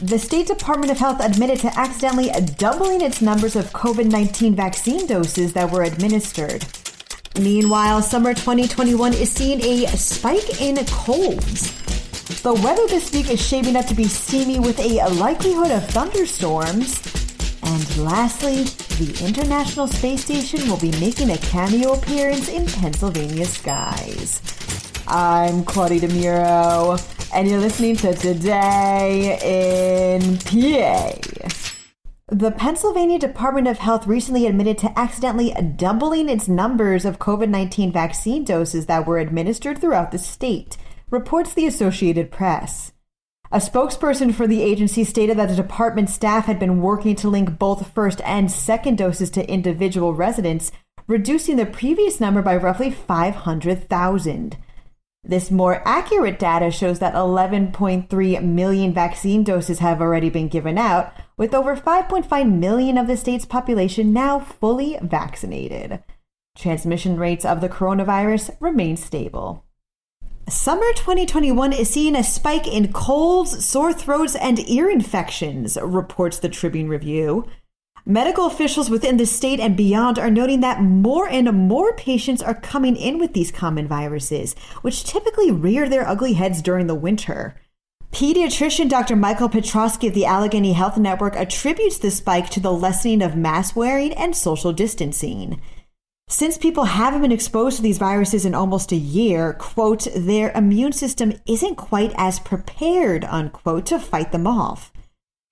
The State Department of Health admitted to accidentally doubling its numbers of COVID 19 vaccine doses that were administered. Meanwhile, summer 2021 is seeing a spike in colds. The weather this week is shaping up to be steamy with a likelihood of thunderstorms. And lastly, the International Space Station will be making a cameo appearance in Pennsylvania skies. I'm Claudia DeMuro and you're listening to Today in PA. The Pennsylvania Department of Health recently admitted to accidentally doubling its numbers of COVID 19 vaccine doses that were administered throughout the state, reports the Associated Press. A spokesperson for the agency stated that the department staff had been working to link both first and second doses to individual residents, reducing the previous number by roughly 500,000. This more accurate data shows that 11.3 million vaccine doses have already been given out, with over 5.5 million of the state's population now fully vaccinated. Transmission rates of the coronavirus remain stable. Summer 2021 is seeing a spike in colds, sore throats, and ear infections, reports the Tribune Review. Medical officials within the state and beyond are noting that more and more patients are coming in with these common viruses, which typically rear their ugly heads during the winter. Pediatrician Dr. Michael Petrosky of the Allegheny Health Network attributes the spike to the lessening of mask wearing and social distancing. Since people haven't been exposed to these viruses in almost a year, quote, their immune system isn't quite as prepared, unquote, to fight them off.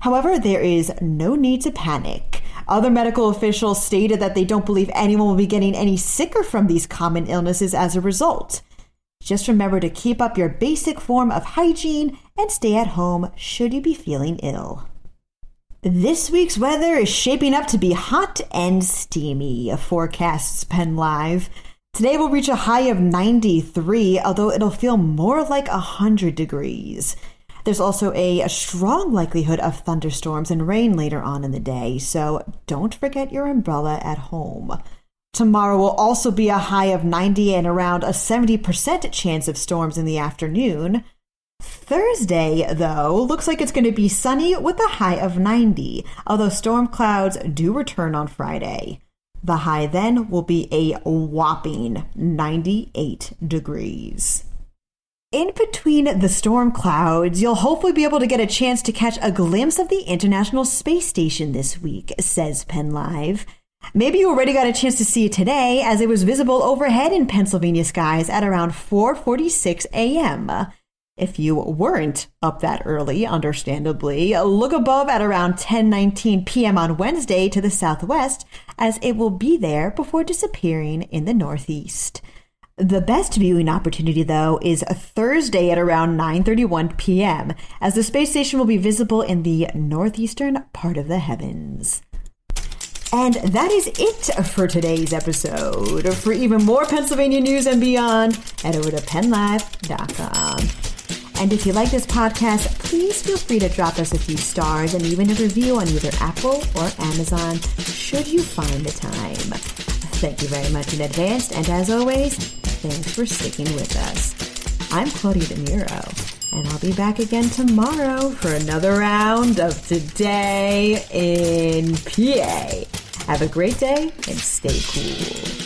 However, there is no need to panic. Other medical officials stated that they don't believe anyone will be getting any sicker from these common illnesses as a result. Just remember to keep up your basic form of hygiene and stay at home should you be feeling ill. This week's weather is shaping up to be hot and steamy, forecasts Penn Live. Today will reach a high of 93, although it'll feel more like 100 degrees. There's also a, a, strong likelihood of thunderstorms and rain later on in the day, so don't forget your umbrella at home. Tomorrow will also be a high of 90 and around a 70% chance of storms in the afternoon. Thursday, though, looks like it's going to be sunny with a high of 90, although storm clouds do return on Friday. The high then will be a whopping 98 degrees. In between the storm clouds, you'll hopefully be able to get a chance to catch a glimpse of the International Space Station this week, says Penn Live. Maybe you already got a chance to see it today as it was visible overhead in Pennsylvania skies at around 4:46 a.m. If you weren't up that early, understandably, look above at around 10:19 p.m. on Wednesday to the southwest as it will be there before disappearing in the northeast. The best viewing opportunity, though, is Thursday at around 9:31 p.m., as the space station will be visible in the northeastern part of the heavens. And that is it for today's episode. For even more Pennsylvania news and beyond, head over to pennlive.com. And if you like this podcast, please feel free to drop us a few stars and even a review on either Apple or Amazon, should you find the time. Thank you very much in advance, and as always, thanks for sticking with us. I'm Claudia DeMuro, and I'll be back again tomorrow for another round of Today in PA. Have a great day and stay cool.